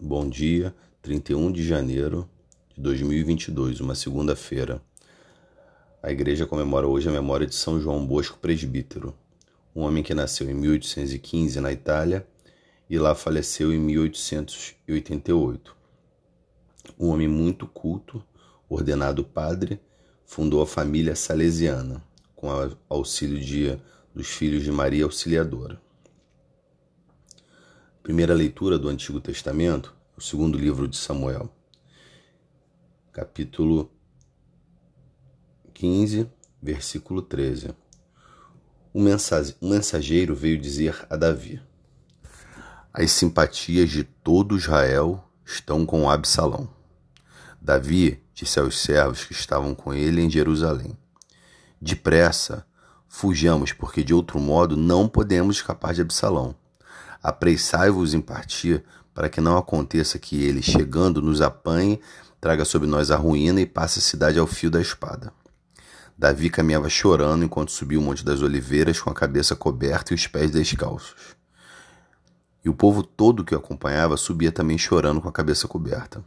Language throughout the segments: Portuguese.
Bom dia, 31 de janeiro de 2022, uma segunda-feira. A igreja comemora hoje a memória de São João Bosco Presbítero, um homem que nasceu em 1815 na Itália e lá faleceu em 1888. Um homem muito culto, ordenado padre, fundou a família salesiana, com auxílio de, dos filhos de Maria Auxiliadora. Primeira leitura do Antigo Testamento, o segundo livro de Samuel, capítulo 15, versículo 13. Um mensageiro veio dizer a Davi: As simpatias de todo Israel estão com Absalão. Davi disse aos servos que estavam com ele em Jerusalém: Depressa, fujamos, porque de outro modo não podemos escapar de Absalão apressai-vos em partir, para que não aconteça que ele, chegando, nos apanhe, traga sobre nós a ruína e passe a cidade ao fio da espada. Davi caminhava chorando enquanto subia o Monte das Oliveiras com a cabeça coberta e os pés descalços. E o povo todo que o acompanhava subia também chorando com a cabeça coberta.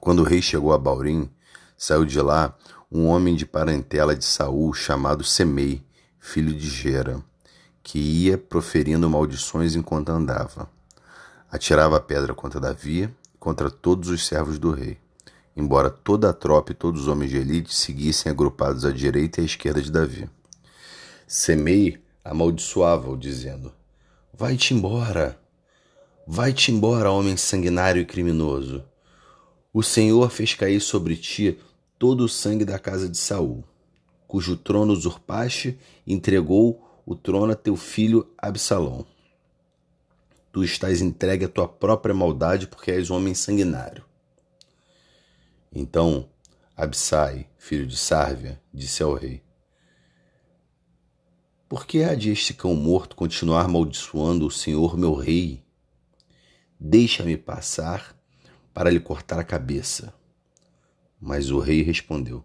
Quando o rei chegou a Baurim, saiu de lá um homem de parentela de Saul chamado Semei, filho de Gera que ia proferindo maldições enquanto andava. Atirava a pedra contra Davi contra todos os servos do rei, embora toda a tropa e todos os homens de elite seguissem agrupados à direita e à esquerda de Davi. Semei amaldiçoava-o, dizendo: Vai-te embora! Vai-te embora, homem sanguinário e criminoso! O Senhor fez cair sobre ti todo o sangue da casa de Saul, cujo trono usurpaste e entregou o trono a teu filho Absalão. Tu estás entregue à tua própria maldade porque és homem sanguinário. Então Absai, filho de Sárvia, disse ao rei: Por que há de este cão morto continuar amaldiçoando o Senhor meu rei? Deixa-me passar para lhe cortar a cabeça. Mas o rei respondeu: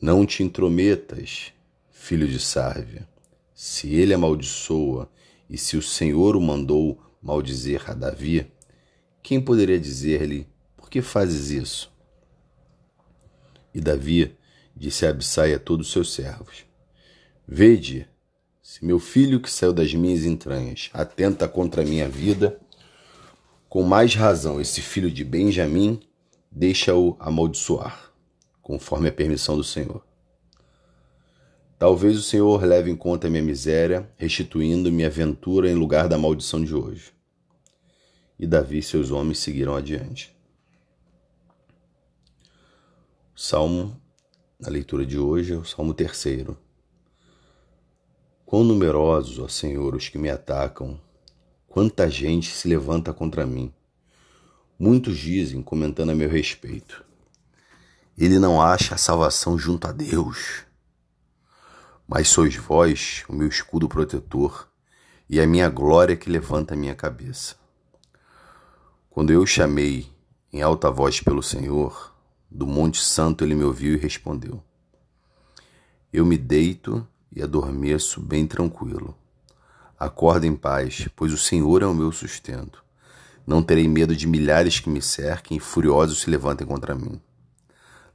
Não te intrometas, filho de Sárvia. Se ele amaldiçoa e se o Senhor o mandou maldizer a Davi, quem poderia dizer-lhe: Por que fazes isso? E Davi disse a Absai a todos os seus servos: Vede, se meu filho que saiu das minhas entranhas atenta contra a minha vida, com mais razão esse filho de Benjamim deixa-o amaldiçoar, conforme a permissão do Senhor. Talvez o Senhor leve em conta a minha miséria, restituindo minha ventura em lugar da maldição de hoje. E Davi e seus homens seguiram adiante. O salmo, na leitura de hoje, é o Salmo terceiro. Quão numerosos, ó Senhor, os que me atacam, quanta gente se levanta contra mim. Muitos dizem, comentando a meu respeito, ele não acha a salvação junto a Deus mas sois vós o meu escudo protetor e a minha glória que levanta a minha cabeça. Quando eu chamei em alta voz pelo Senhor, do Monte Santo ele me ouviu e respondeu. Eu me deito e adormeço bem tranquilo. Acordo em paz, pois o Senhor é o meu sustento. Não terei medo de milhares que me cerquem e furiosos se levantem contra mim.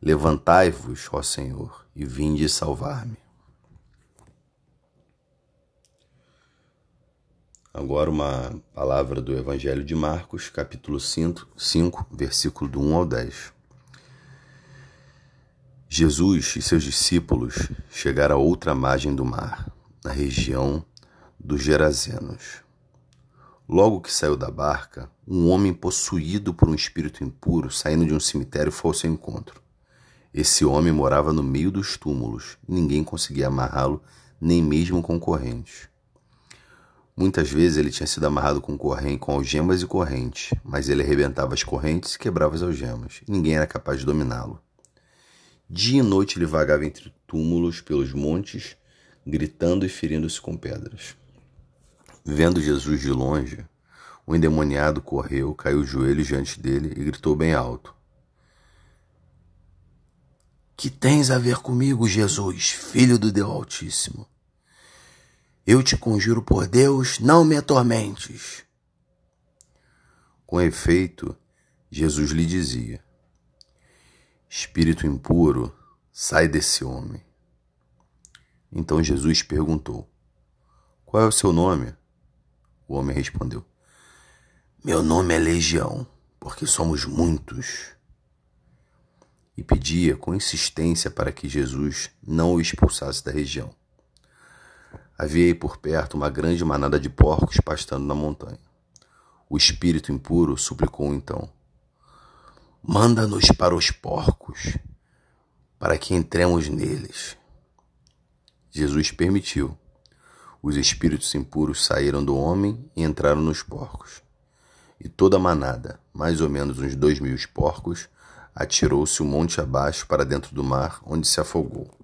Levantai-vos, ó Senhor, e vinde salvar-me. Agora uma palavra do Evangelho de Marcos, capítulo 5, 5, versículo do 1 ao 10. Jesus e seus discípulos chegaram a outra margem do mar, na região dos Gerazenos. Logo que saiu da barca, um homem possuído por um espírito impuro, saindo de um cemitério, foi ao seu encontro. Esse homem morava no meio dos túmulos e ninguém conseguia amarrá-lo, nem mesmo com correntes. Muitas vezes ele tinha sido amarrado com corrente, com algemas e correntes, mas ele arrebentava as correntes e quebrava as algemas. Ninguém era capaz de dominá-lo. Dia e noite ele vagava entre túmulos pelos montes, gritando e ferindo-se com pedras. Vendo Jesus de longe, o endemoniado correu, caiu os joelhos diante dele e gritou bem alto: Que tens a ver comigo, Jesus, filho do Deus Altíssimo? Eu te conjuro por Deus, não me atormentes. Com efeito, Jesus lhe dizia: Espírito impuro, sai desse homem. Então Jesus perguntou: Qual é o seu nome? O homem respondeu: Meu nome é Legião, porque somos muitos. E pedia com insistência para que Jesus não o expulsasse da região. Havia aí por perto uma grande manada de porcos pastando na montanha. O espírito impuro suplicou então: Manda-nos para os porcos, para que entremos neles. Jesus permitiu. Os espíritos impuros saíram do homem e entraram nos porcos. E toda a manada, mais ou menos uns dois mil porcos, atirou-se o monte abaixo para dentro do mar, onde se afogou.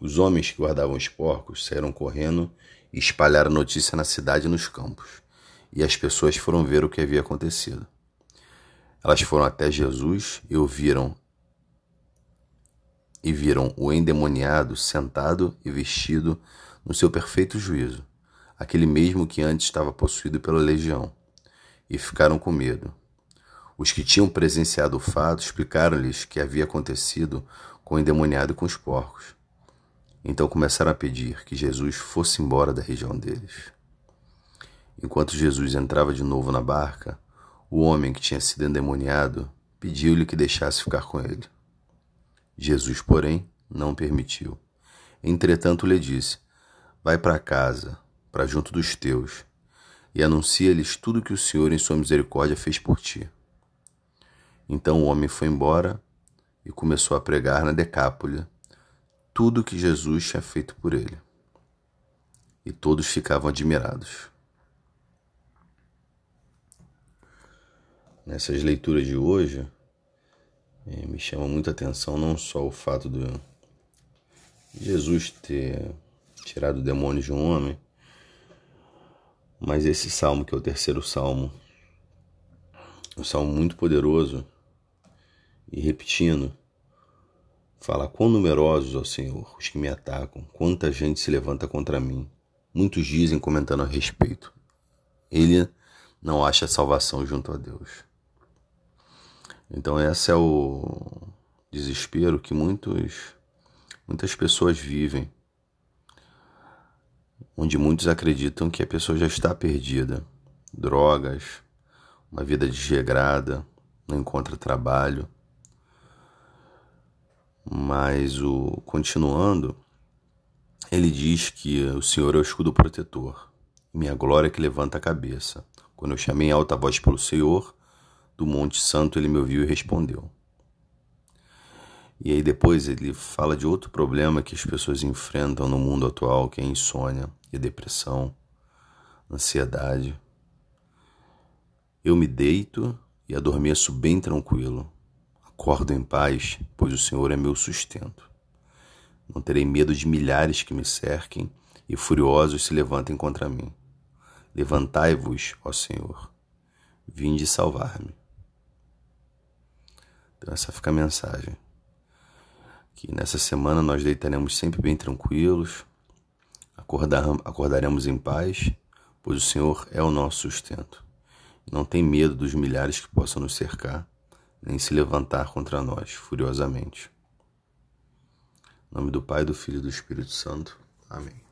Os homens que guardavam os porcos saíram correndo e espalharam a notícia na cidade e nos campos e as pessoas foram ver o que havia acontecido. Elas foram até Jesus e ouviram e viram o endemoniado sentado e vestido no seu perfeito juízo, aquele mesmo que antes estava possuído pela legião, e ficaram com medo. Os que tinham presenciado o fato explicaram-lhes que havia acontecido com o endemoniado e com os porcos. Então começaram a pedir que Jesus fosse embora da região deles. Enquanto Jesus entrava de novo na barca, o homem que tinha sido endemoniado pediu-lhe que deixasse ficar com ele. Jesus, porém, não permitiu. Entretanto, lhe disse: Vai para casa, para junto dos teus, e anuncia-lhes tudo que o Senhor, em sua misericórdia, fez por ti. Então o homem foi embora e começou a pregar na Decápole tudo o que Jesus tinha feito por ele. E todos ficavam admirados. nessas leituras de hoje, é, me chama muita atenção não só o fato de Jesus ter tirado demônios de um homem, mas esse salmo, que é o terceiro salmo, um salmo muito poderoso, e repetindo, fala: Quão numerosos, ó Senhor, os que me atacam, quanta gente se levanta contra mim. Muitos dizem, comentando a respeito, ele não acha salvação junto a Deus. Então esse é o desespero que muitos, muitas pessoas vivem, onde muitos acreditam que a pessoa já está perdida. Drogas, uma vida desregrada, não encontra trabalho. Mas o continuando, ele diz que o Senhor é o escudo protetor, minha glória que levanta a cabeça. Quando eu chamei em alta voz pelo Senhor, do Monte Santo, ele me ouviu e respondeu. E aí depois ele fala de outro problema que as pessoas enfrentam no mundo atual, que é insônia e depressão, ansiedade. Eu me deito e adormeço bem tranquilo. Acordo em paz, pois o Senhor é meu sustento. Não terei medo de milhares que me cerquem e furiosos se levantem contra mim. Levantai-vos, ó Senhor, vinde salvar-me. Então essa fica a mensagem. Que nessa semana nós deitaremos sempre bem tranquilos, acordar, acordaremos em paz, pois o Senhor é o nosso sustento. Não tem medo dos milhares que possam nos cercar, nem se levantar contra nós furiosamente. Em nome do Pai, do Filho e do Espírito Santo. Amém.